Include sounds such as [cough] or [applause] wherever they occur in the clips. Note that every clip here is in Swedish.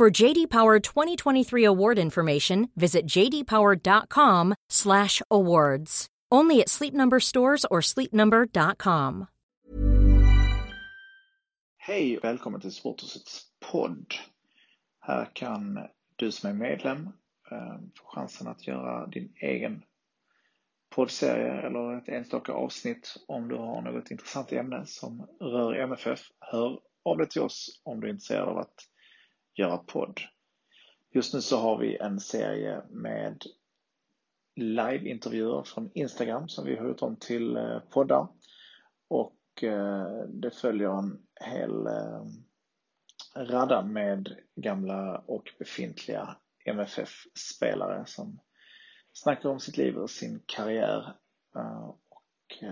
For JD Power 2023 award information, visit jdpower.com/awards. Only at Sleep Number stores or sleepnumber.com. Hej och välkommen till Sporthusets podd. Här kan du som är medlem eh, få chansen att göra din egen poddserie eller ett enstaka avsnitt om du har något intressant ämne som rör MFF. Hör av dig till oss om du är intresserad av att göra podd. Just nu så har vi en serie med liveintervjuer från Instagram som vi har gjort om till eh, poddar. Och eh, det följer en hel eh, radda med gamla och befintliga MFF-spelare som snackar om sitt liv och sin karriär. Och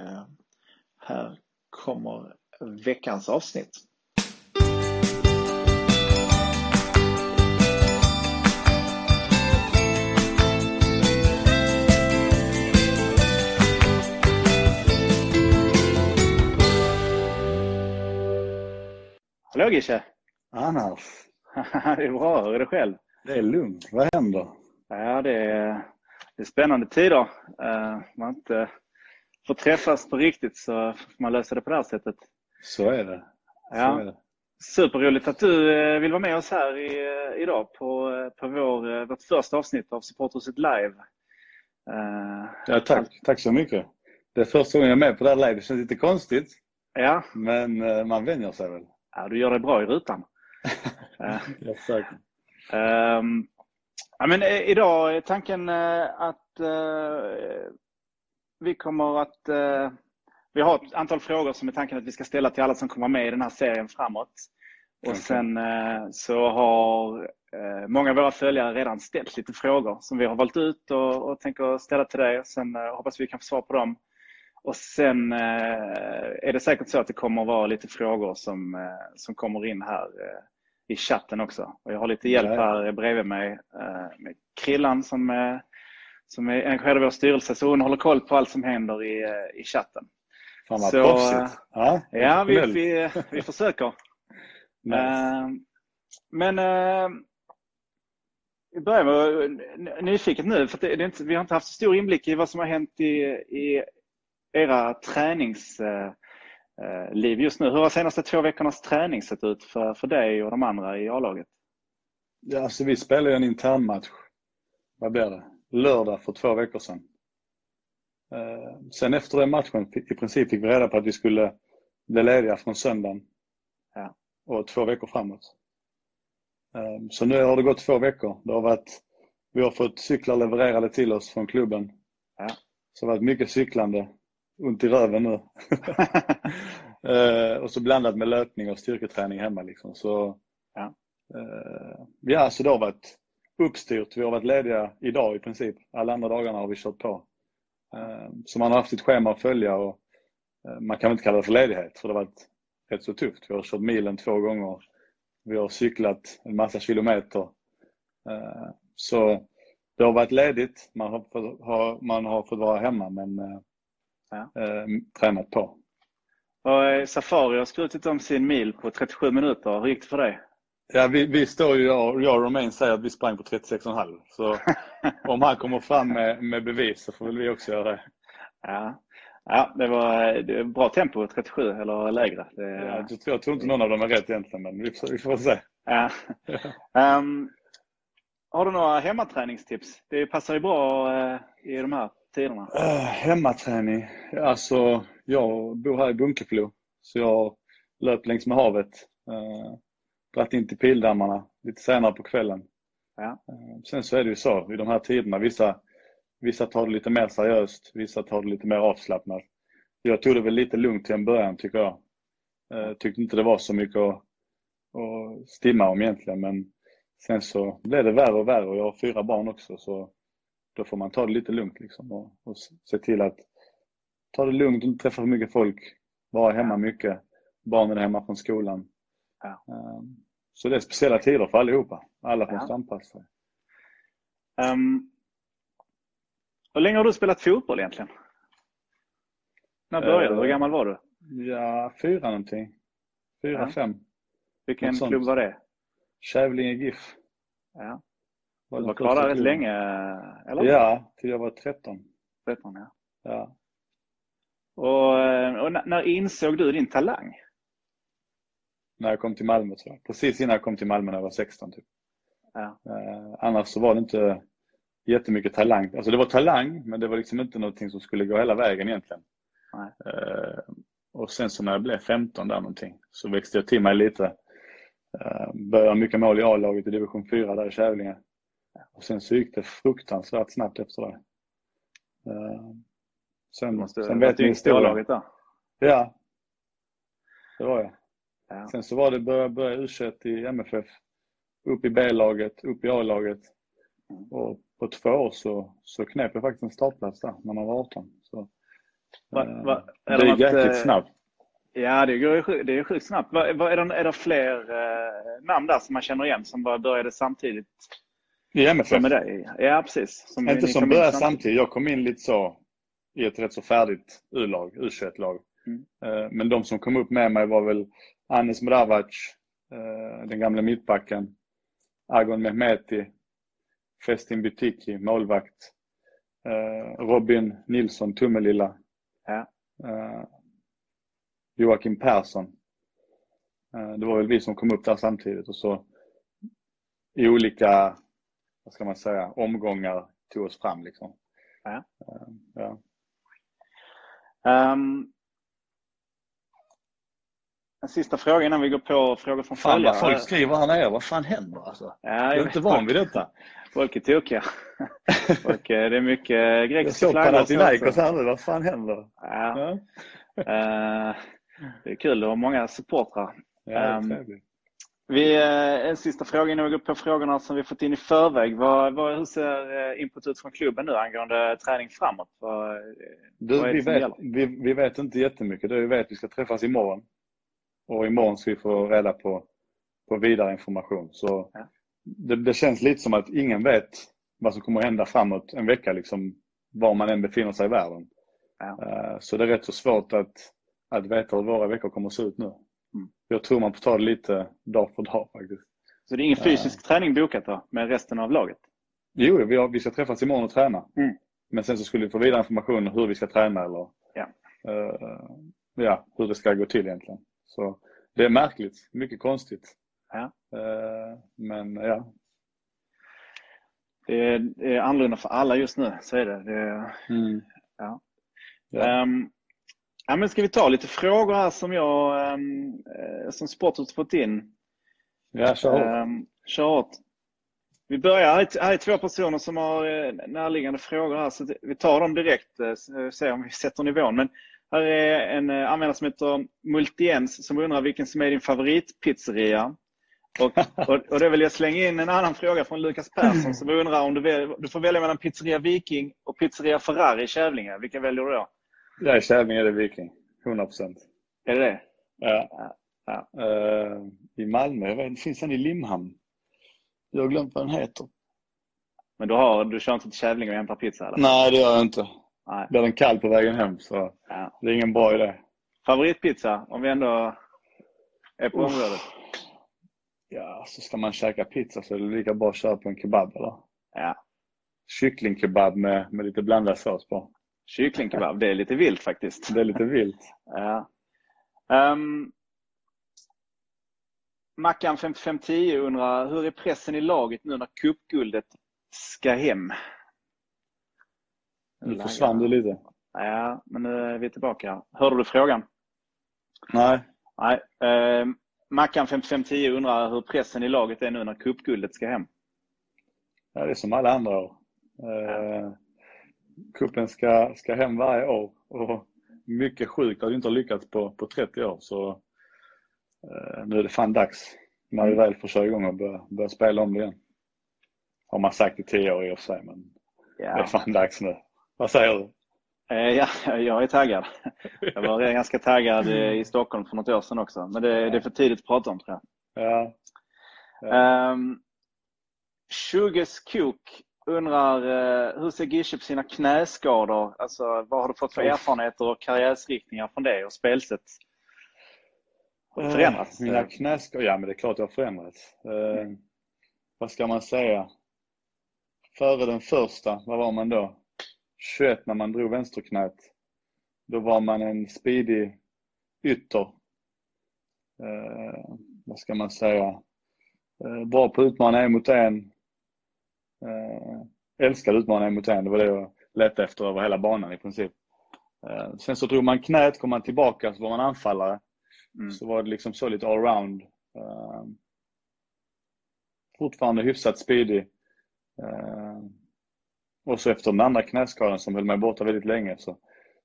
här kommer veckans avsnitt. Hallå Gische! Annars? [laughs] det är bra, hur är det själv? Det är lugnt. Vad händer? Ja, det är, det är spännande tider. Uh, man inte får träffas på riktigt så får man lösa det på det här sättet. Så är det. Så ja. Är det. Superroligt att du uh, vill vara med oss här i, uh, idag på, på vår, vårt första avsnitt av Supporthuset Live. ja, tack. Tack så mycket. Det är första gången jag är med på det här live. Det känns lite konstigt. Ja. Men man vänjer sig väl. Ja, du gör det bra i rutan. [laughs] Exakt. Um, ja, men idag är tanken att uh, vi kommer att... Uh, vi har ett antal frågor som är tanken att vi ska ställa till alla som kommer med i den här serien framåt. Och okay. sen uh, så har många av våra följare redan ställt lite frågor som vi har valt ut och, och tänker ställa till dig. Sen hoppas vi kan få svar på dem. Och sen eh, är det säkert så att det kommer att vara lite frågor som, eh, som kommer in här eh, i chatten också. Och jag har lite hjälp här bredvid mig med Krillan som, som är engagerad i vår styrelse så hon håller koll på allt som händer i, i chatten. Fan vad proffsigt. Ja, ja vi, vi, vi försöker. [laughs] nice. Men vi börjar med nyfiket nu, för det, det inte, vi har inte haft så stor inblick i vad som har hänt i, i era träningsliv just nu. Hur har senaste två veckornas träning sett ut för, för dig och de andra i A-laget? Ja, alltså vi spelade en internmatch, vad blir det, lördag för två veckor sedan. Eh, sen efter den matchen i princip fick vi reda på att vi skulle bli lediga från söndagen ja. och två veckor framåt. Eh, så nu har det gått två veckor. Det har varit, vi har fått cyklar levererade till oss från klubben. Ja. Så det har varit mycket cyklande ont i röven nu. uh, [laughs] och så blandat med löpning och styrketräning hemma. Liksom. Så, ja. Uh, ja, så det har varit uppstyrt. Vi har varit lediga idag i princip. Alla andra dagarna har vi kört på. Uh, så man har haft sitt schema att följa och man kan inte kalla det för ledighet för det har varit rätt så tufft. Vi har kört milen två gånger. Vi har cyklat en massa kilometer. Så det har varit ledigt. Man har, man har fått vara hemma men ja. eh, tränat på. Och eh, Safari har skrutit om sin mil på 37 minuter. Hur gick det för dig? Ja, vi, vi står ju, jag, jag och Romain säger att vi sprang på 36,5. Så [laughs] om han kommer fram med, med bevis så får väl vi också göra det. Ja, ja det, var, det var bra tempo, 37 eller lägre. Det, ja, jag, tror, jag tror inte någon av dem är rätt egentligen, men vi får, vi får se. Ja. um, [laughs] har du några hemmaträningstips? Det passar ju bra uh, i de här tiderna? Uh, hemmaträning? Alltså, jag bor här i Bunkeflo. Så jag löpt längs med havet. Uh, dratt in till pildammarna lite senare på kvällen. Ja. Uh, sen så är det ju så i de här tiderna. Vissa, vissa tar det lite mer seriöst. Vissa tar det lite mer avslappnat. Jag tog det väl lite lugnt till en början tycker jag. Uh, tyckte inte det var så mycket att, att stimma om egentligen. Men sen så blev det värre och värre och jag har fyra barn också så då får man ta det lite lugnt liksom och, och se till att ta det lugnt, inte träffa för mycket folk, vara hemma mycket, barnen är hemma från skolan. Ja. Um, så det är speciella tider för allihopa. Alla måste ja. anpassa sig. Um, hur länge har du spelat fotboll egentligen? När började du? Hur gammal var du? Ja, fyra någonting. Fyra, ja. fem. Vilken klubb var det? Kävlinge GIF. Ja. Du var kvar där rätt länge, eller? Ja, till jag var 13. 13, ja. ja. Och, eh, och när insåg du din talang? När jag kom till Malmö, tror jag. Precis innan jag kom till Malmö när jag var 16. Typ. Ja. Eh, annars så var det inte jättemycket talang. Alltså det var talang, men det var liksom inte någonting som skulle gå hela vägen egentligen. Eh, och sen så när jag blev 15 där någonting så växte jag till mig lite. Eh, började mycket mål i A-laget i division 4 där i Kävlinge. Och sen så gick det fruktansvärt snabbt efter det. Eh, sen, måste, sen vet ni historien. Ja, det var jag. Ja. Sen så var det börja, börja u i MFF, upp i B-laget, upp i A-laget. Mm. Och på två år så, så knep jag faktiskt en startplats där när man var 18. Så, va, eh, va, det är jäkligt att, eh, snabbt. Ja, det går det är sjukt snabbt. Va, va, är, det, är det fler eh, namn där som man känner igen som bara började samtidigt? I MFF? Med dig? Ja, precis. Som Inte som började samtidigt. Jag kom in lite så i ett rätt så färdigt U-lag, U21-lag. Mm. Eh, men de som kom upp med mig var väl Anis Mravac, eh, den gamla mittbacken, Agon Mehmeti, Festin Butiki, målvakt, eh, Robin Nilsson, Tummelilla, ja. Joakim Persson. Det var väl vi som kom upp där samtidigt och så i olika, vad ska man säga, omgångar tog oss fram liksom. Ja. ja. Um, en sista fråga innan vi går på frågor från följare. Fan folk skriver här nere. Vad fan händer alltså? Ja, jag är inte van vid detta. Folk är tokiga. [laughs] folk, det är mycket grekiska flaggor. Jag såg Panathinaikos här nu. Vad fan händer? Ja. ja. uh, det är kul att ha många supportrar. Ja, um, vi, eh, en sista fråga innan vi går på frågorna som vi fått in i förväg. Vad, vad, hur ser eh, input ut från klubben nu angående träning framåt? Vad, du, vad vi, vet, vi, vi, vet inte jättemycket. Det vi vet att vi ska träffas imorgon. Och imorgon ska vi få reda på, på vidare information. Så ja. det, det, känns lite som att ingen vet vad som kommer att hända framåt en vecka, liksom, var man än befinner sig i världen. Ja. Så det är rätt så svårt att, att veta hur våra veckor kommer att se ut nu. Jag tror man får ta det lite dag för dag faktiskt. Så det är ingen fysisk uh, träning bokat då med resten av laget? Jo, vi, har, vi ska träffas imorgon och träna. Mm. Men sen så skulle vi få vidare information om hur vi ska träna eller ja. Uh, ja, hur det ska gå till egentligen. Så det är märkligt, mycket konstigt. Ja. Uh, men ja. Det är, det är annorlunda för alla just nu, så är det. det är, mm. ja. Ja. Um, ja, men ska vi ta lite frågor här som jag um, som Sporthuset fått in? Ja, kör hårt. Um, kör hårt. Vi börjar, här är, här är två personer som har eh, närliggande frågor här, så vi tar dem direkt, och ser om vi sätter nivån. Men här är en eh, användare som heter Multiens som undrar vilken som är din favoritpizzeria. Och, [laughs] och, och det vill jag slänga in en annan fråga från Lukas Persson som undrar om du, väl, du får välja mellan pizzeria Viking och pizzeria Ferrari i Kävlinge. Vilken väljer du då? Kävlinge är det Viking. 100 procent. Är det det? Ja. ja. ja. Uh, I Malmö, jag vet, finns den i Limhamn? Jag har glömt vad den heter. Men du, har, du kör inte till Kävlinge och hämtar pizza? Eller? Nej, det gör jag inte. Nej. Blir den kall på vägen hem så ja. det är ingen bra idé. Favoritpizza, om vi ändå är på Uff. området? Ja, så ska man käka pizza så är det lika bra att köra på en kebab eller? Ja. Kycklingkebab med, med lite blandad sås på. Kycklingkebab, det är lite vilt faktiskt. Det är lite vilt. ja. Um, Mackan 5510 undrar, hur är pressen i laget nu när cupguldet ska hem? Nu försvann du lite. Ja, men nu är vi tillbaka. Hörde du frågan? Nej. Nej. Eh, Mackan 5510 undrar hur pressen i laget är nu när cupguldet ska hem. Ja, det är som alla andra år. Eh, kuppen ska, ska hem varje år och mycket sjukt att vi inte har lyckats på, på 30 år. Så eh, nu är det fan dags. när vi väl får köra igång och börja, börja spela om det igen. Har man sagt i tio år i och för sig, men ja. det är fan dags nu. Vad säger du? Eh, ja, jag är taggad. Jag var ganska taggad i Stockholm för något år sedan också. Men det, det är för tidigt att prata om tror jag. Ja. ja. Um, Shuges Kok undrar uh, hur ser Gische på sina knäskador? Alltså, vad har du fått för erfarenheter och karriärsriktningar från det och spelsätt? Har det förändrats? Uh, mina knäskador? Ja, men det är klart det har förändrats. Uh, mm. Vad ska man säga? Före den första, vad var man då? 21 när man drog vänsterknät. Då var man en speedy ytter. Eh, vad ska man säga? Eh, bra på att utmana en mot en. Eh, älskade en mot en. Det var det jag letade efter över hela banan i princip. Eh, sen så drog man knät, kom man tillbaka så var man anfallare. Mm. Så var det liksom så lite allround. Eh, fortfarande hyfsat speedy. Eh, och så efter den andra knäskadan som höll mig borta väldigt länge så,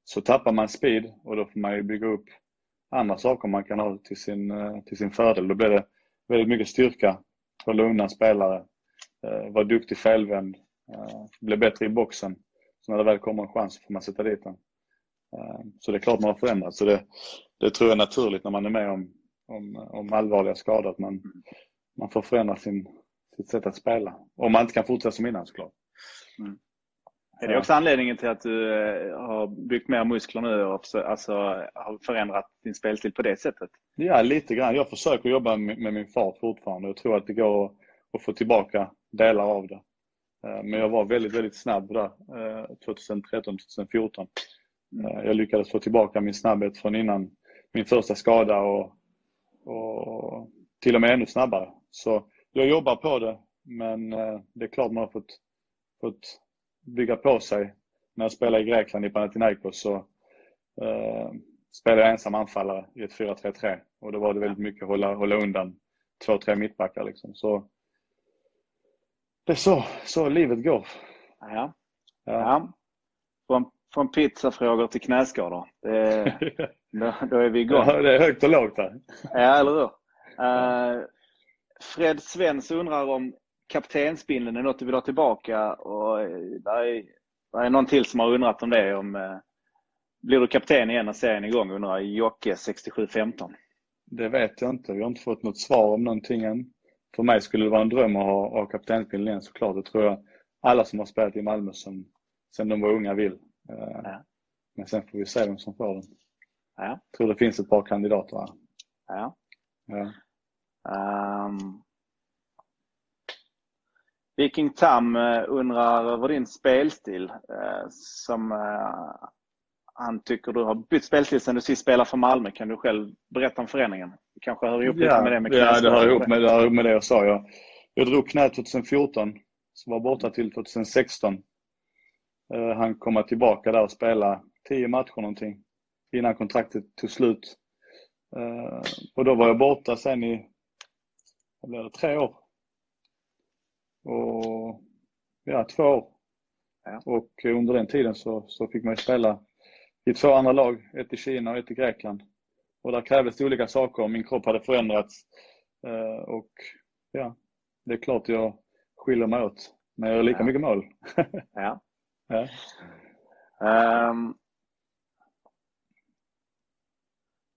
så tappar man speed och då får man ju bygga upp andra saker man kan ha till sin, eh, till sin fördel. Då blir det väldigt mycket styrka, hålla undan spelare, eh, vara duktig felvänd, eh, bli bättre i boxen. Så när det väl kommer en chans får man sätta dit den. Så det är klart man har förändrats. Så det, det tror jag är naturligt när man är med om, om, om allvarliga skador, att man, man får förändra sin, sitt sätt att spela. Om man inte kan fortsätta som innan såklart. Mm. Är det också anledningen till att du eh, har byggt mer muskler nu och alltså, har förändrat din spelstil på det sättet? Ja, lite grann. Jag försöker jobba med min fart fortfarande. Jag tror att det går och få tillbaka delar av det. Eh, men jag var väldigt, väldigt snabb där eh, 2013, 2014. Eh, jag lyckades få tillbaka min snabbhet från innan min första skada och, och till och med ännu snabbare. Så jag jobbar på det, men det är klart man har fått, fått bygga på sig. När jag spelade i Grekland i Panathinaikos så eh, spelade jag ensam anfallare i ett 4-3-3 och då var det väldigt mycket hålla, hålla undan två, tre mittbackar liksom. Så det är så, så livet går. Ja. ja. ja. Från, från pizzafrågor till knäskador. Det, [laughs] då, då är vi igång. Ja, det är högt och lågt här. Ja, eller hur? Uh, Fred Svens undrar om kaptensbindeln är något du vill ha tillbaka. Och eh, där är, där är någon till som har undrat om det. Om, eh, blir du kapten igen när serien är igång? undrar Jocke 6715. Det vet jag inte. Vi har inte fått något svar om någonting än. För mig skulle det vara en dröm att ha, ha kaptensbindeln igen såklart. Det tror jag alla som har spelat i Malmö som, sen de var unga vill. Eh, ja. Men sen får vi se vem som får den. Ja. Jag tror det finns ett par kandidater här. Ja. ja. Um, Viking Tam eh, undrar över din spelstil eh, som eh, han tycker du har bytt spelstil sen du sist spelade för Malmö. Kan du själv berätta om förändringen? Kanske hör ihop ja, lite med det med Ja, det hör ihop med, det hör ihop med det jag sa. Jag, jag drog knät 2014, så var borta till 2016. Han kommer tillbaka där och spela tio matcher någonting innan kontraktet tog slut. Och då var jag borta sen i, blev det, tre år och ja, två år. Ja. Och under den tiden så, så fick man spela i två andra lag, ett i Kina och ett i Grekland. Och där krävdes det olika saker. Min kropp hade förändrats. Eh, och ja, det är klart jag skiljer mig åt. Men jag gör lika ja. mycket mål. [laughs] ja. ja. Um,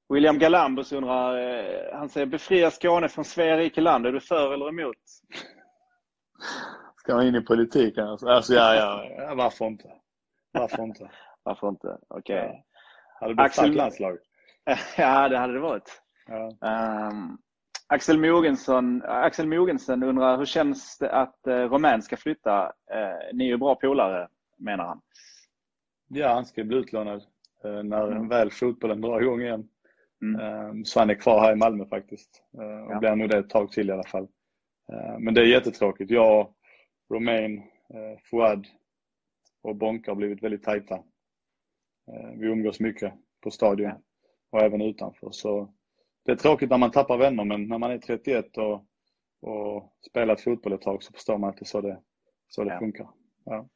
William Galambus undrar, eh, han säger befria Skåne från Svea rike land. Är du för eller emot? Ska man in i politiken? Alltså, alltså ja, ja, varför inte? Varför inte? [laughs] varför inte? Okej. Okay. Ja. Hade Axel... landslag? [laughs] ja, det hade det varit. Ja. Um, Axel, Mogensson, Axel Mogensen undrar hur känns det att uh, Romän ska flytta? Uh, ni är ju bra polare, menar han. Ja, han ska bli utlånad uh, när mm. väl fotbollen drar igång igen. Mm. Um, så han är kvar här i Malmö faktiskt. Uh, och ja. blir nog det ett tag till i alla fall. Eh, men det är jättetråkigt. Jag, Romain, eh, Fouad och Bonka har blivit väldigt tajta. Eh, vi umgås mycket på stadion och även utanför. Så det är tråkigt när man tappar vänner men när man är 31 och, och spelat fotboll ett tag så förstår man att det är så det, så det ja. funkar. Ja.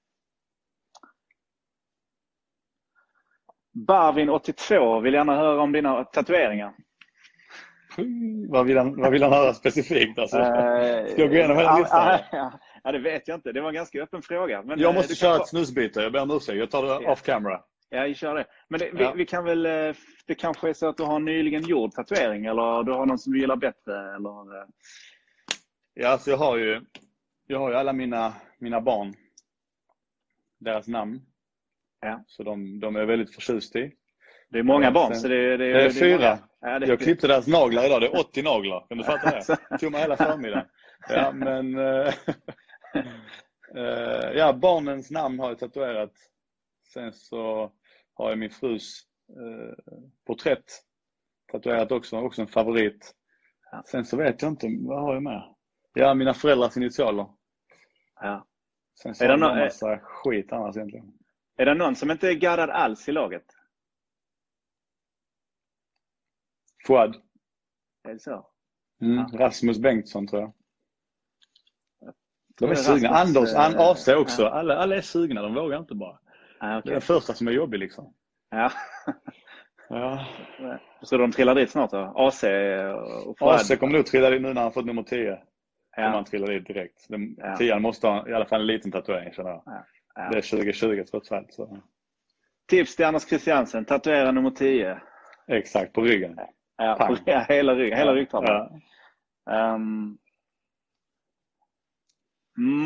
Barvin82 vill gärna höra om dina tatueringar. [laughs] Vad vill han, vad vill han höra specifikt? Alltså? Eh, [laughs] Ska jag gå igenom hela listan? Ja, det vet jag inte. Det var en ganska öppen fråga. Men, Jag eh, måste kan köra ett snusbyte. Jag ber om ursäkt. Jag tar det off camera. Ja, vi kör det. Men det, vi, Ja. vi kan väl... eh, Det kanske är så att du har en nyligen gjord tatuering eller du har någon som du gillar bättre eller... eh, Ja, alltså jag har ju, jag har ju alla mina, mina barn, deras namn. Ja. Så de, de är väldigt förtjust i. Det är många barn sen- så det, det, Det är fyra. Ja, det, Jag klippte deras naglar idag. Det är [laughs] 80 naglar. Kan du fatta Alltså. det? tog mig hela förmiddagen. Ja, men... [laughs] eh, ja, barnens namn har jag tatuerat. Sen så har jag min frus eh, porträtt tatuerat också. Också en favorit. Ja. Sen så vet jag inte, vad har jag med? Ja, mina föräldrars initialer. ja. Sen så Är det jag nå- en massa skit annars egentligen. Är det någon som inte är gaddad alls i laget? Fouad. Är det så? Mm. Ja. Rasmus Bengtsson tror jag. De är är sugna. Rasmus, Anders, eh, An- AC också. ja. Alla, alla är sugna, de vågar inte bara. Är okej. den första som är jobbig liksom. [laughs] Ja. Ja. Så de trillar dit snart då? AC och Fouad? AC kommer nog trilla dit nu när han fått nummer 10. Kommer Ja. han trilla dit direkt. Den, Ja. Tian måste ha i alla fall en liten tatuering känner jag. Ja. Ja. Det är 2020 trots allt. Så. Tips till Anders Christiansen. Tatuera nummer 10. Exakt, på ryggen. Ja, Pang. på, ja, [laughs] hela, rygg, hela ryggtavlan. Um,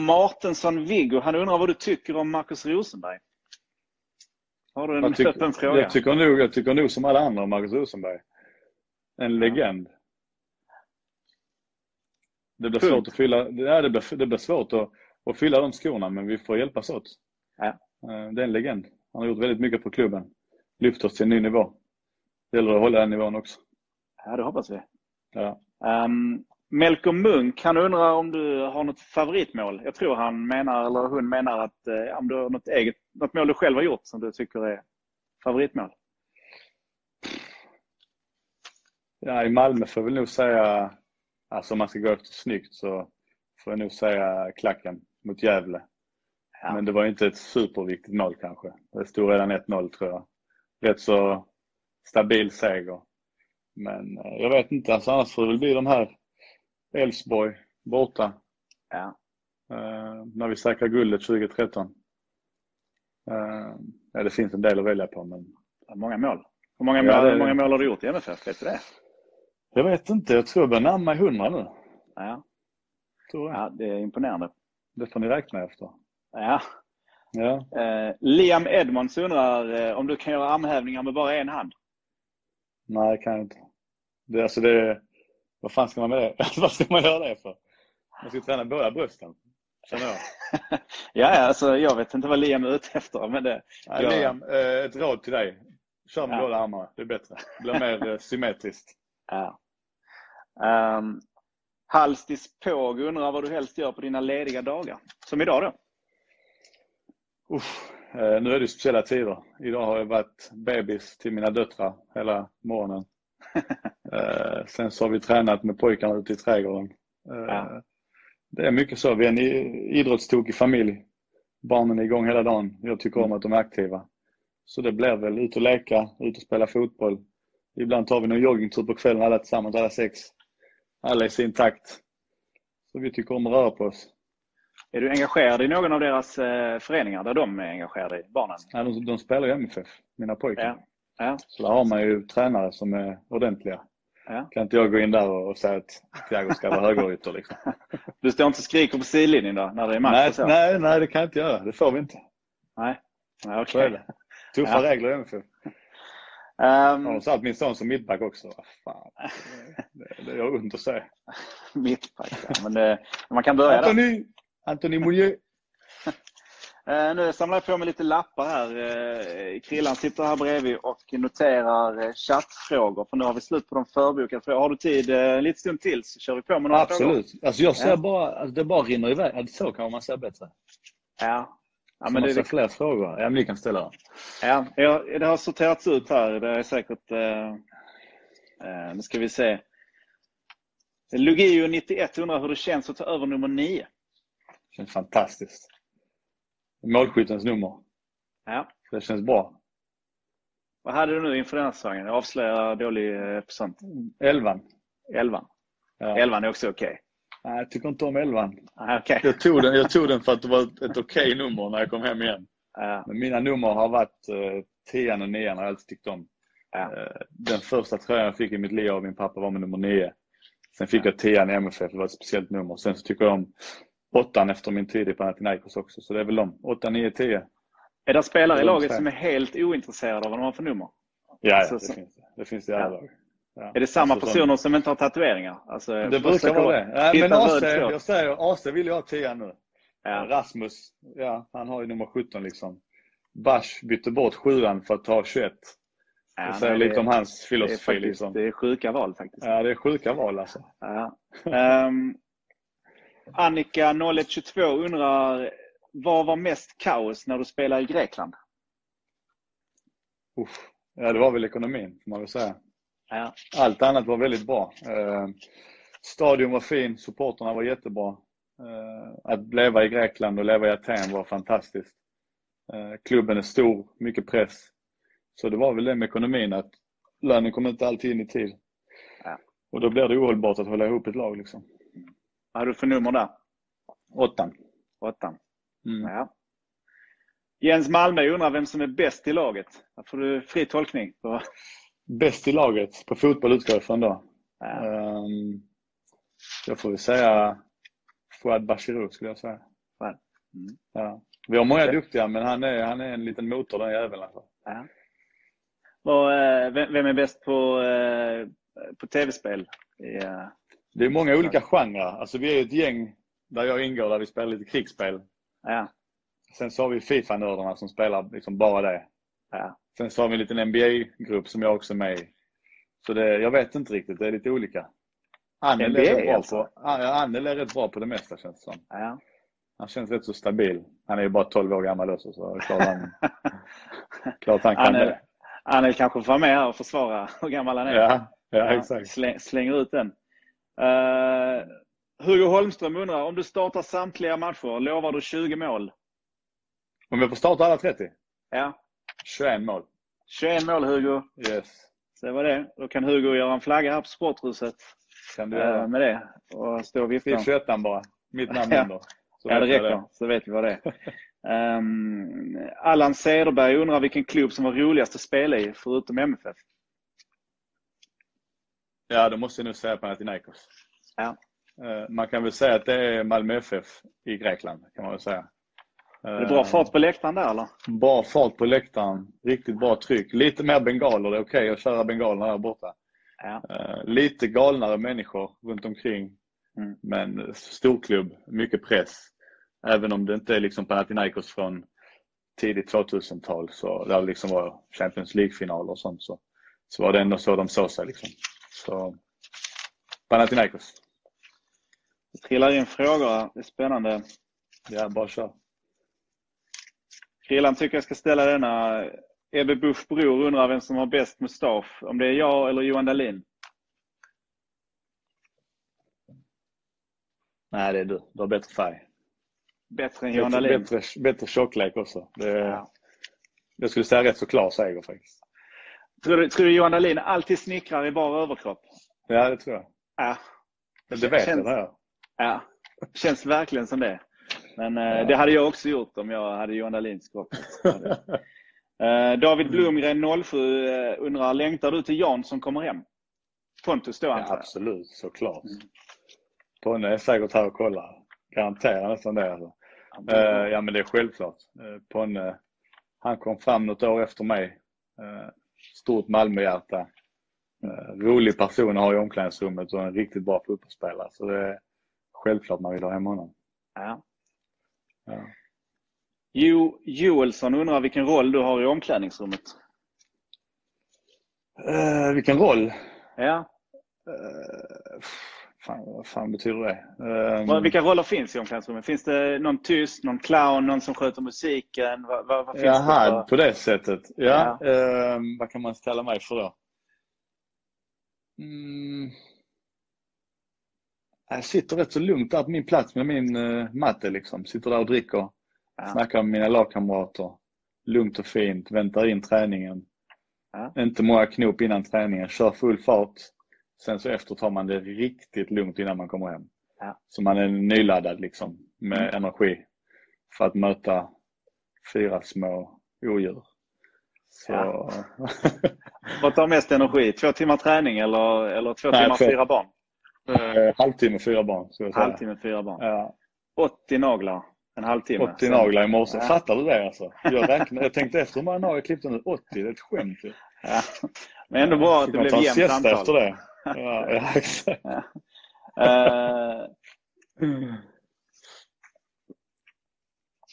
Martensson Viggo, han undrar vad du tycker om Marcus Rosenberg? Har du en Jag, tycker- öppen fråga? jag, tycker nog, jag tycker nog som alla andra om Marcus Rosenberg. En legend. Det blir Punkt. svårt att fylla, ja, det blir, det blir svårt att, att fylla de skorna men vi får hjälpas åt. Ja. Eh, Det är en legend. Han har gjort väldigt mycket på klubben. Lyft oss till en ny nivå. Det gäller att hålla den nivån också. Ja, det hoppas vi. Ja. Um, Melker Munk, han undrar om du har något favoritmål. Jag tror han menar, eller hon menar att eh, om du har något eget, något mål du själv har gjort som du tycker är favoritmål. Ja, I Malmö får jag väl nog säga, alltså om man ska gå efter snyggt så får jag nog säga klacken mot Gävle. Ja. Men det var inte ett superviktigt mål kanske. Det stod redan 1-0 tror jag. Rätt så stabil seger. Men eh, jag vet inte, alltså annars får det väl bli de här Elfsborg borta. Ja. Eh, när vi säkrar guldet 2013. Eh, ja, det finns en del att välja på men Många mål. Hur många, Ja, mål, det- många mål har du gjort i MFF? Vet du det? jag vet inte, jag tror jag börjar närma mig 100 nu. Ja, Tror jag. ja det är imponerande. Det får ni räkna efter. Ja. Ja. Eh, Liam Edmonds undrar eh, om du kan göra armhävningar med bara en hand? Nej, det kan jag inte. Det, alltså det, vad fan ska man med det? [laughs] vad ska man göra det för? Man ska träna båda brösten, känner jag. [laughs] ja, alltså, jag vet inte vad Liam är ute efter. Men det, Nej, Ja. Liam, eh, ett råd till dig. Kör med Ja. båda armarna, det är bättre. Det blir mer eh, symmetriskt. [laughs] ja. Um, Halstis Påg undrar vad du helst gör på dina lediga dagar. Som idag då? Uff, eh, nu är det speciella tider. Idag har jag varit bebis till mina döttrar hela morgonen. Eh, sen så har vi tränat med pojkarna ute i trädgården. Eh, Ja. Det är mycket så. Vi är en idrottstokig familj. Barnen är igång hela dagen. Jag tycker om att de är aktiva. Så det blir väl ut och leka, ut och spela fotboll. Ibland tar vi någon joggingtur på kvällen alla tillsammans, alla sex. Alla i sin takt. Så vi tycker om att röra på oss. Är du engagerad i någon av deras eh, föreningar där de är engagerade i barnen? Ja, de, de spelar i MFF, mina pojkar. Ja. Ja. Så där har man ju tränare som är ordentliga. Ja. Kan inte jag gå in där och säga att Thiago ska vara högerytter liksom. [laughs] Du står inte och skriker på sidlinjen då, när det är match nej, så? nej, nej, det kan jag inte göra. Det får vi inte. nej. Okej. det. Tuffa Ja. regler i MFF. Ehm, Jag har satt min son som mittback också. Fan. Det, det gör ont att säga. [laughs] Mittback, ja. Men det, man kan börja där. Antoni! Antoni Moulier. Eh, nu samlar jag på mig lite lappar här. Eh, Krillan sitter här bredvid och noterar eh, chattfrågor. För nu har vi slut på de förbokade frågorna. Har du tid en liten stund till så kör vi på med några frågor. Absolut. Alltså jag ser Ja. bara, alltså det bara rinner iväg. Så kan man säga bättre. Ja. Ja, men det, ser fler frågor. Ja, men ni kan ställa dem. ja, det har sorterats ut här. Det är säkert... Eh, nu ska vi se. Lugio 91 undrar hur det känns att ta över nummer 9. känns fantastiskt. Målskyttens nummer. Ja. Det känns bra. Vad hade du nu inför den här säsongen? Jag avslöjar dålig eh, present. Elvan. Elvan? Ja. Elvan är också okej? Okay. Nej, jag tycker inte om elvan. Ah, okay. jag, tog den, jag tog den för att det var ett, ett okej okay nummer när jag kom hem igen. Ja. Men mina nummer har varit eh, tian och nian har jag alltid tyckt om. Ja. Eh, den första tröjan jag fick i mitt liv av min pappa var med nummer nio. Sen fick ja. jag tian i MFF, det var ett speciellt nummer. Sen så tycker jag om åttan efter min tid i Panathinaikos också. Så det är väl de. Åtta, nio, tio. Är det spelare i laget som är helt ointresserade av vad de har för nummer? Ja, alltså, det, finns det. finns det alla lag. Ja. Är det samma alltså, personer som inte har tatueringar? Alltså, det brukar vara det. Ja, men AC, jag säger, AC vill jag ha 10 nu. Ja. Rasmus, ja, han har ju nummer 17 liksom. Bash bytte bort 7 för att ta 21. Ja, det säger lite om hans filosofi. Det är, faktiskt, liksom. det är sjuka val faktiskt. Ja, det är sjuka val alltså. Ja. um, Annika 0122 undrar, vad var mest kaos när du spelade i Grekland? Uff. Ja, det var väl ekonomin, får man väl säga. Ja. Allt annat var väldigt bra. Eh, stadion var fin, supporterna var jättebra. Eh, att leva i Grekland och leva i Aten var fantastiskt. Eh, klubben är stor, mycket press. Så det var väl det med ekonomin att lönen kommer inte alltid in i tid. Ja. Och då blir det ohållbart att hålla ihop ett lag. Liksom. Vad har du för nummer där? Åttan. Åttan. Mm. Ja. Jens Malmö undrar vem som är bäst i laget. Här får du fri tolkning. På... Bäst i laget på fotboll utgår jag från då. Ja. Um, jag får väl säga Fouad Bachirou skulle jag säga. Mm. Ja. Vi har många duktiga men han är, han är en liten motor den jäveln. Alltså. Ja. Och, eh, vem är bäst på, eh, på tv-spel? Ja. Det är många olika genrer. Alltså, vi är ett gäng där jag ingår där vi spelar lite krigsspel. Ja. Sen så har vi Fifa-nördarna som spelar liksom bara det. Ja. Sen så har vi en liten NBA-grupp som jag också är med i. Så det, jag vet inte riktigt, det är lite olika. Annel är, rätt bra alltså. på, ja, Annel är rätt bra på det mesta känns det som. Ja. Han känns rätt så stabil. Han är ju bara 12 år gammal också så klart han, [laughs] klart han kan Annel, det. Annel kanske får vara med här och försvara hur gammal han är. Ja, ja, exakt. Släng, slänger ut den. Uh, Hugo Holmström undrar, om du startar samtliga matcher, lovar du 20 mål? Om jag får starta alla 30? Ja. 21 mål. 21 mål Hugo. Yes. Så det var det. Då kan Hugo göra en flagga här på Sporthuset. Kan du göra. Med det. Och stå och vifta. Skriv 21 bara. Mitt namn under. ja, det räcker. Det. Så vet vi vad det är. um, Allan Cederberg undrar vilken klubb som var roligast att spela i, förutom MFF? Ja, då måste jag nog säga Panathinaikos. Ja. Uh, man kan väl säga att det är Malmö FF i Grekland, kan man väl säga. Är det bra fart på läktaren där eller? Bra fart på läktaren. Riktigt bra tryck. Lite mer bengaler. Det är okej okay att köra bengalerna där borta. Ja. Uh, lite galnare människor runt omkring. Mm. Men storklubb, mycket press. Även om det inte är liksom Panathinaikos från tidigt 2000-tal så där liksom var Champions League-finaler och sånt så, så var det ändå så de såg sig. Liksom. Så Panathinaikos. Det trillar in frågor. Det är spännande. Ja, bara kör. Krillan tycker jag ska ställa denna. Ebbe Busch Bror undrar vem som har bäst mustasch. Om det är jag eller Johan Dahlin? Nej, det är du. Du har bättre färg. Bättre än Johan Dahlin? Bättre, bättre tjocklek också. Det, ja. Jag skulle säga rätt så klar seger faktiskt. Tror du, tror du Johan Dahlin alltid snickrar i bara överkropp? Ja, det tror jag. Ja. Det vet Känns... jag. Ja. Känns verkligen som det. Men eh, ja. det hade jag också gjort om jag hade Johan Dahlins [laughs] kropp. eh, David Blomgren 07 eh, undrar, längtar du till Jan som kommer hem? Pontus då ja, Absolut, såklart. Mm. Ponne är säkert här och kollar. Garanterar nästan det. Alltså. Ja men det är självklart. Ponne, han kom fram något år efter mig. Stort Malmöhjärta. Eh, rolig person att ha i omklädningsrummet och en riktigt bra fotbollsspelare. Så det är självklart man vill ha hem honom. Ja. Ja. Jo, Joelsson undrar vilken roll du har i omklädningsrummet? Uh, vilken roll? Ja. Uh, fan, vad fan betyder det? Um, vilka roller finns i omklädningsrummet? Finns det någon tyst, någon clown, någon som sköter musiken? Vad, vad, vad finns Jaha, det på det sättet. Ja. ja. Uh, vad kan man ställa mig för då? Mm. Jag sitter rätt så lugnt där på min plats med min uh, matte. Liksom. Sitter där och dricker. Ja. Snackar med mina lagkamrater. Lugnt och fint. Väntar in träningen. Ja. Inte många knop innan träningen. Kör full fart. Sen så efter tar man det riktigt lugnt innan man kommer hem. Ja. Så man är nyladdad liksom med Mm. energi för att möta fyra små odjur. Så... Ja. [laughs] Vad tar mest energi? Två timmar träning eller, eller två Nej, timmar två. fyra barn? Eh, halvtimme, fyra barn. Ska jag säga. Halvtimme fyra barn. Ja, 80 naglar en halvtimme. 80 Sen- naglar i morse. Ja. Fattar du det alltså? Jag, [laughs] räknade, jag tänkte efter hur många naglar jag klippte nu. 80, det är ett skämt ju. Ja. Men ändå bra att det blev jämnt antal. efter det. Ja, ja exakt. Eh,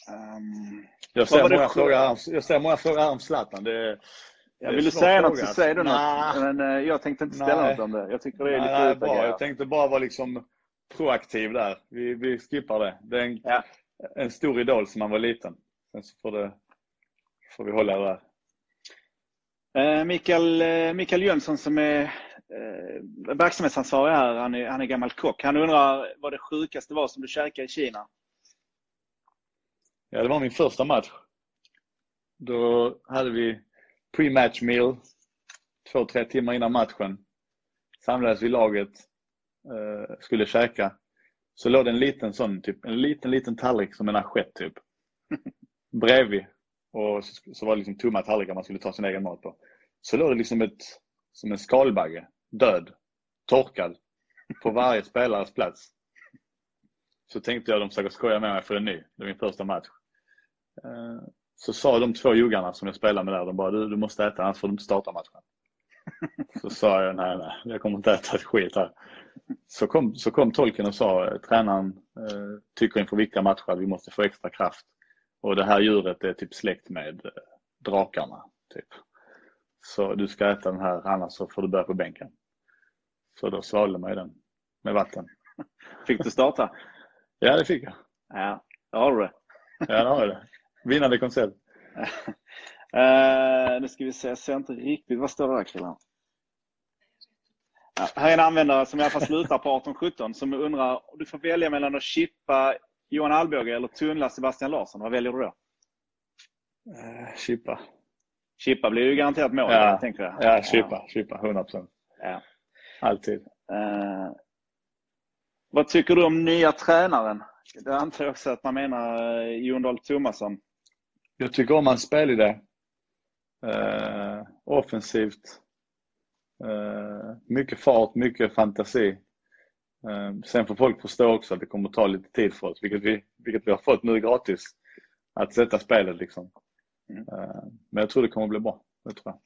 ehm, Jag ser många frågor här om, jag ser många frågor här om Zlatan. Det, är- ja, det är vill du svår säga något så säg du något. Nej. Men eh, jag tänkte inte ställa Nej. något om det. Jag tycker det är lite Nej, bra. utagerat. Jag tänkte bara vara liksom proaktiv där. Vi, vi skippar det. Det är en, Ja. en stor idol som man var liten. Sen så får, det, får vi hålla det där. Eh, Mikael, eh, Mikael Jönsson som är eh, verksamhetsansvarig här, han är, han är gammal kock. Han undrar vad det sjukaste var som du käkade i Kina? Ja, det var min första match. Då hade vi pre-match meal. Två, tre timmar innan matchen. Samlades vi laget. Eh, skulle käka. Så låg det en liten sån, typ, en liten, liten tallrik som en assiett typ. [laughs] Bredvid. Och så, så var det liksom tomma tallrikar man skulle ta sin egen mat på. Så låg det liksom ett, som en skalbagge. Död. Torkad. På varje spelares plats. Så tänkte jag de försöker skoja med mig för en ny. Det är min första match. Eh, Så sa de två juggarna som jag spelade med där, de bara du, du måste äta annars får du inte starta matchen. [laughs] Så sa jag nej, nej, jag kommer inte äta ett skit här. Så kom, så kom tolken och sa eh, tränaren eh, tycker inför viktiga matcher att vi måste få extra kraft. Och det här djuret är typ släkt med drakarna. Typ. Så du ska äta den här annars så får du börja på bänken. Så då svalde man ju den med vatten. [laughs] Fick du starta? Ja, det fick jag. Ja, det har du det. Ja, det har jag det. Vinnande koncept. [laughs] Eh, nu ska vi se, jag ser inte riktigt. Vad står det där killar? Ja, här är en användare som i alla fall slutar på 1817 som undrar, du får välja mellan att chippa Johan Alvbåge eller tunnla Sebastian Larsson. Vad väljer du då? Eh, chippa. Chippa blir ju garanterat mål, Ja. tänker jag. Ja, chippa. Chippa. 100 procent. Ja. Alltid. Eh, vad tycker du om nya tränaren? Det antar jag också att man menar eh, Jon Dahl Tomasson. Jag tycker om hans spelidé. Eh, offensivt. Eh, mycket fart, mycket fantasi. Eh, sen får folk förstå också att det kommer ta lite tid för oss, vilket vi, vilket vi har fått nu gratis. Att sätta spelet liksom. Mm. Eh, men jag tror det kommer bli bra. Det tror jag.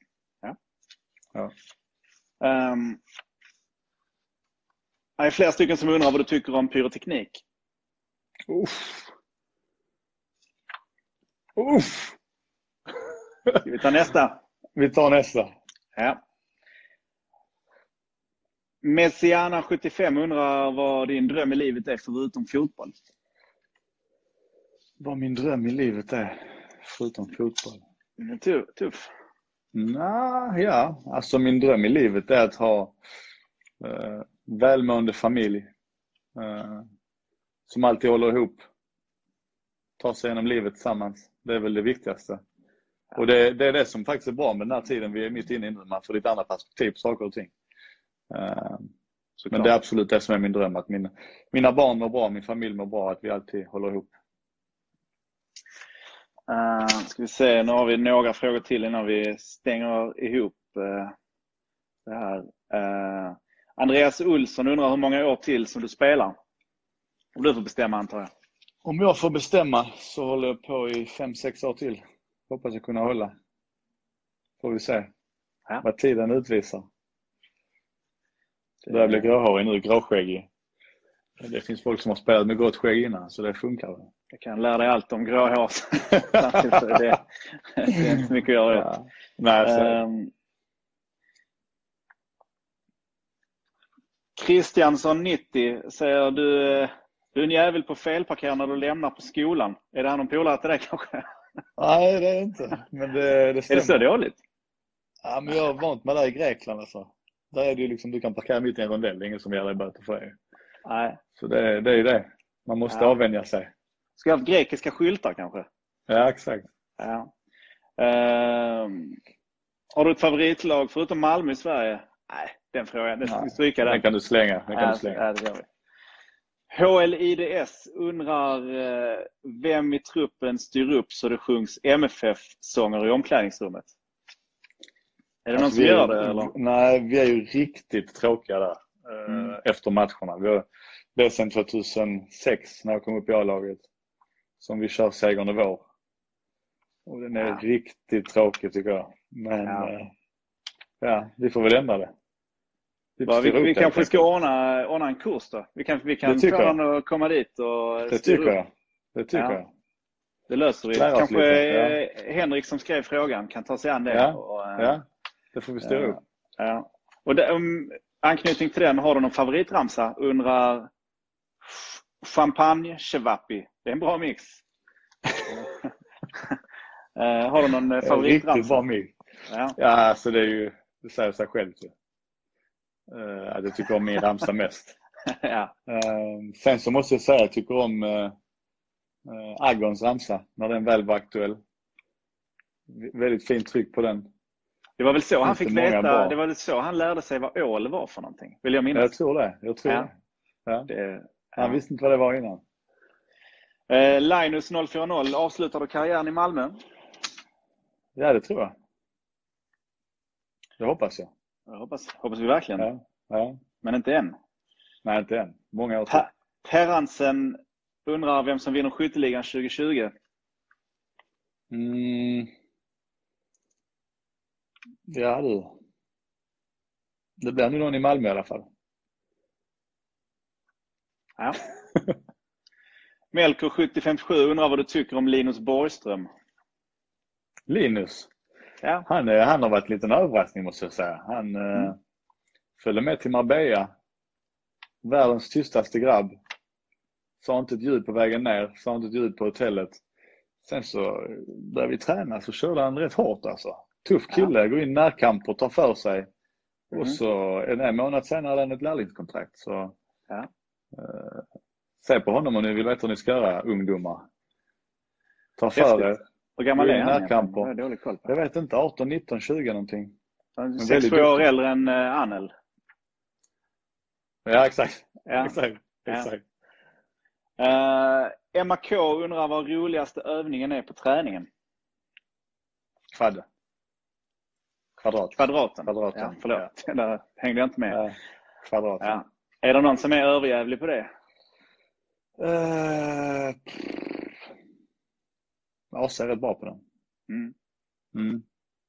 Um, det är flera stycken som undrar vad du tycker om pyroteknik. Uff. Uff. Vi ta nästa? Vi tar nästa. Ja. Messiana75 undrar vad din dröm i livet är förutom fotboll. Vad min dröm i livet är, förutom fotboll. Den är tu- tuff. Nej, ja. Alltså min dröm i livet är att ha eh, välmående familj. Eh, som alltid håller ihop. Ta sig igenom livet tillsammans. Det är väl det viktigaste. Och det, det är det som faktiskt är bra med den här tiden vi är mitt inne i nu. Man får lite andra perspektiv på saker och ting. Eh, men det är absolut det som är min dröm. Att min, mina barn mår bra, min familj mår bra. Att vi alltid håller ihop. Uh, ska vi se, nu har vi några frågor till innan vi stänger ihop uh, det här. Uh, Andreas Olsson undrar hur många år till som du spelar? Om du får bestämma antar jag. Om jag får bestämma så håller jag på i fem sex år till. Hoppas jag kunna hålla. Får vi se Ja. vad tiden utvisar. Det börjar bli gråhårig nu, gråskäggig. Det finns folk som har spelat med grått skägg innan så det funkar. väl. Jag kan lära dig allt om grå hår. Samtidigt så är det, det är inte mycket att göra det. Ja. Nej, så, Um, Kristiansson 90 säger du, eh, du är en jävel på felparkera när du lämnar på skolan. Är det han någon polare till dig kanske? nej, det är det inte. Men det, det Är stämmer. det så dåligt? Ja, men jag har vant mig där i Grekland alltså. Där är det ju liksom, du kan parkera mitt i en rondell, det är ingen som ger dig böter för det. Nej. Så det, det är ju det. Man måste Ja. avvänja sig. Ska jag ha grekiska skyltar kanske? Ja, exakt. Ja. Ehm, har du ett favoritlag förutom Malmö i Sverige? Nej, den frågan. Den ska vi stryka Den den. kan du slänga. Den kan du slänga. ja, det gör vi. HLIDS undrar eh, vem i truppen styr upp så det sjungs MFF-sånger i omklädningsrummet? Är det någon Alltså, som gör det eller? Nej, vi är ju riktigt tråkiga där eh, Mm. efter matcherna. Vi har, det är sedan 2006 när jag kom upp i A-laget som vi kör Segern i vår. Och den är Ja. riktigt tråkig tycker jag. Men Ja. ja, ja vi får väl ändra det. Ja, vi, vi kanske ska ordna, ordna en kurs då. Vi kan, vi kan få någon att komma dit och Det tycker upp. jag. Det tycker Ja. jag. Det löser vi. Lära Kanske lite, eh, Henrik som skrev frågan kan ta sig an det. Ja, Och, eh, Ja, det får vi styra Ja. upp. Ja. Och det, um, anknytning till den, har du någon favoritramsa? Undrar Champagne Chevapi. Det är en bra mix. [laughs] Eh, har du någon eh, Riktigt favoritramsa? bra mix. Ja. Ja, alltså det är ju, det säger sig självt. Uh, att jag tycker om min ramsa mest. [laughs] ja. Eh, sen så måste jag säga att jag tycker om uh, uh, Agons ramsa när den väl var aktuell. V- väldigt fint tryck på den. Det var väl så han fick veta, bra? det var väl så han lärde sig vad ål var för någonting. Vill jag Jag minnas. tror det. Jag tror Ja. det. Ja. Det, Han visste inte vad det var innan. Eh, Linus 040 avslutar du karriären i Malmö? Ja, det tror jag. Det hoppas jag. Jag hoppas, hoppas vi verkligen. Ja. Ja. Men inte än. Nej, inte än. Många år till. Terransen undrar vem som vinner skytteligan 2020. Mm. Ja du. Det blir nog någon i Malmö i alla fall. Ja. [laughs] Melker 7057 undrar vad du tycker om Linus Borgström. Linus. Ja. Han, eh, han har varit en liten överraskning måste jag säga. Han eh, Mm. följde med till Marbella. Världens tystaste grabb. Sa inte ett ljud på vägen ner, sa inte ett ljud på hotellet. Sen så eh, började vi träna så körde han rätt hårt alltså. Tuff kille, går in närkamp och tar för sig. Mm. Och så en, månad senare hade han ett lärlingskontrakt. Så, Ja. eh, se på honom om ni vill veta hur ni ska göra ungdomar. Ta för er. Hur gammal är han? närkamper. Jag dålig koll på. Jag vet inte, 18, 19, 20 någonting. Han är Men Sex, väldigt sju år duktig. äldre än uh, Anel. Ja exakt. Ja. exakt. Ja. exakt. Eh, Emma K undrar vad roligaste övningen är på träningen. Kvadde. Kvadrat. Kvadraten. Kvadraten. Ja, förlåt, [laughs] där hängde jag inte med. Ja, kvadrat. Ja. Är det någon som är överjävlig på det? Uh, AC är rätt bra på den. Mm. Mm.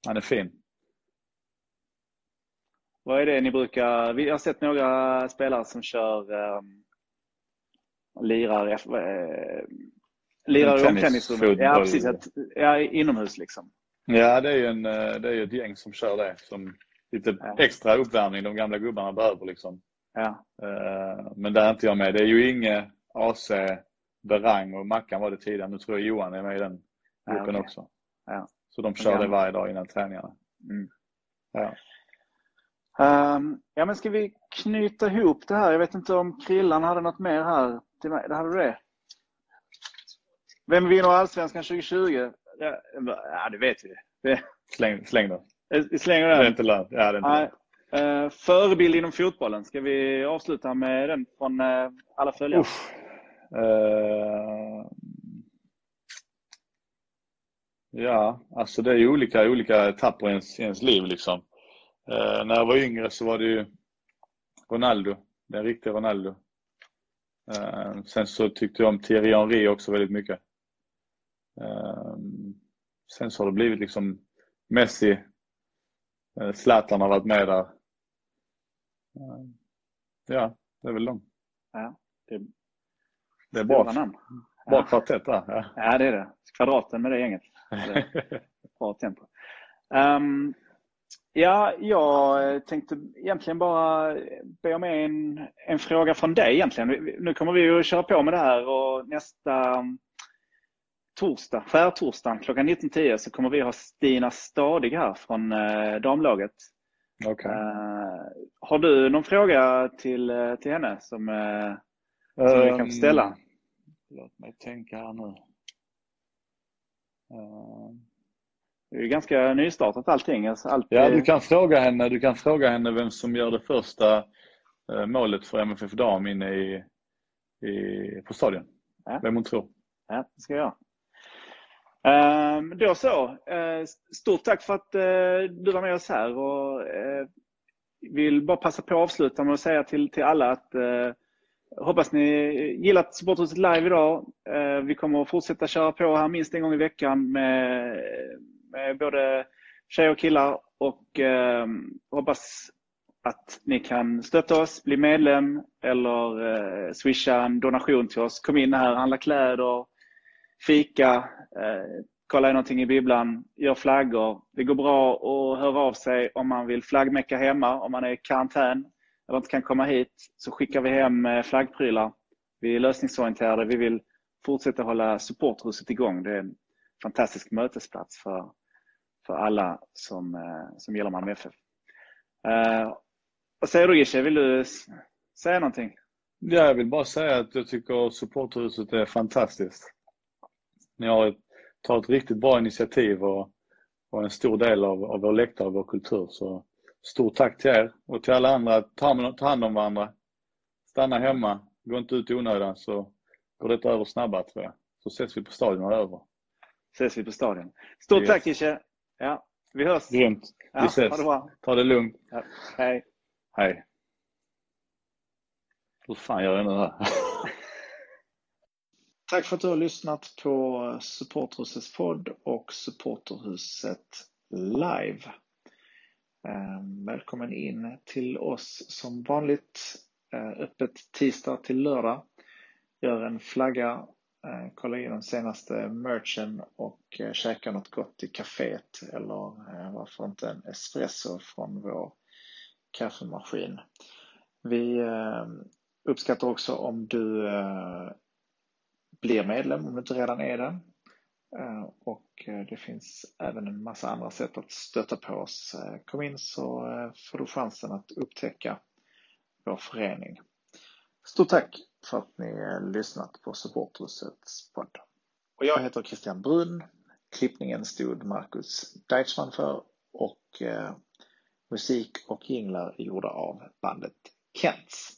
Han är fin. Vad är det ni brukar... Vi har sett några spelare som kör um, lirar, eh, lirar i Tennis, omklädningsrummet. Ja, precis. Att, ja, inomhus liksom. Ja, det är ju en, eh, det är ett gäng som kör det. Som lite Ja. extra uppvärmning de gamla gubbarna behöver liksom. Ja. Eh, Men där är inte jag med. Det är ju Inge, AC, Berang och Mackan var det tidigare. Nu tror jag Johan är med i den Ja, gruppen okej. också. Ja. Så de kör det gamla. varje dag innan träningarna. Mm. Ja. Ehm, ja, men ska vi knyta ihop det här? Jag vet inte om Krillan hade något mer här till mig. Det hade du det? Vem vinner Allsvenskan 2020? Ja, ja det vet vi. Det, Släng, släng den. vi slänger Det är den. inte lönt. Ja, det är inte lönt. Uh, förebild inom fotbollen. Ska vi avsluta med den från eh, alla följare? Uff. Eh, ja, alltså det är ju olika, olika etapper i ens, i ens liv liksom. Eh, när jag var yngre så var det ju Ronaldo, den riktiga Ronaldo. Eh, sen så tyckte jag om Thierry Henry också väldigt mycket. Eh, sen så har det blivit liksom Messi, eh, Zlatan har varit med där. Eh, ja, det är väl de. Ja, det Det är bra, namn. bra Ja. kvartett där. Ja. Ja, det är det. Kvadraten med det gänget. [laughs] Bra tempo. Ehm, ja, jag tänkte egentligen bara be om en, en fråga från dig egentligen. Nu kommer vi ju att köra på med det här och nästa torsdag, skärtorsdagen klockan 19.10 så kommer vi ha Stina Stadig här från eh, damlaget. Okej. Eh, har du någon fråga till, eh, till henne som, som vi kan ställa? Ehm, Låt mig tänka här nu. Ehm, det är ju ganska nystartat allting. Alltså allt, ja, du kan, fråga henne, du kan fråga henne vem som gör det första eh, målet för MFF Dam inne i, i, på stadion. Ja. Vem hon tror. Ja, det ska jag göra. Ehm, då så. Uh, stort tack för att du var med oss här. Och, vill bara passa på att avsluta med att säga till, till alla att hoppas ni gillat Supporthuset live idag. Eh, vi kommer att fortsätta köra på här minst en gång i veckan med, med både tjejer och killar. Och ehm, hoppas att ni kan stötta oss, bli medlem eller eh, swisha en donation till oss. Kom in här, handla kläder, fika, eh, kolla någonting i bibblan, gör flaggor. Det går bra att höra av sig om man vill flaggmecka hemma, om man är i karantän eller inte kan komma hit. Så skickar vi hem eh, flaggprylar. Vi är lösningsorienterade. Vi vill fortsätta hålla supporthuset igång. Det är en fantastisk mötesplats för, för alla som, eh, som gillar Malmö FF. Eh, vad säger du Gishe? Vill du säga någonting? Ja, jag vill bara säga att jag tycker supporthuset är fantastiskt. Ni har tagit ett riktigt bra initiativ och, och en stor del av, av vår läktare och vår kultur. Så stort tack till er och till alla andra. Ta, ta hand om varandra. Stanna hemma. Gå inte ut i onödan så går detta över snabbare tror jag. Så ses vi på stadion när det är över. Ses vi på stadion. Stort yes. tack Kishe. Ja, vi hörs. Grymt. Vi ja, ses. Ha det bra. Ta det lugnt. Ja. Hej. Hej. Hur fan gör jag nu här? [laughs] Tack för att du har lyssnat på Supporterhusets podd och Supporterhuset live. Ehm, välkommen in till oss som vanligt. Eh, öppet tisdag till lördag. Gör en flagga, eh, kolla in den senaste merchen och eh, käka något gott i kaféet eller varför inte en espresso från vår kaffemaskin. Vi ehm, uppskattar också om du blir medlem om du inte redan är det. Eh, och eh, det finns även en massa andra sätt att stötta på oss. Eh, kom in så får du chansen att upptäcka vår förening. Stort tack för att ni lyssnat på Supporthusets podd. Och jag heter Christian Brun. Klippningen stod Marcus Deichmann för och musik och jinglar är gjorda av bandet Kents.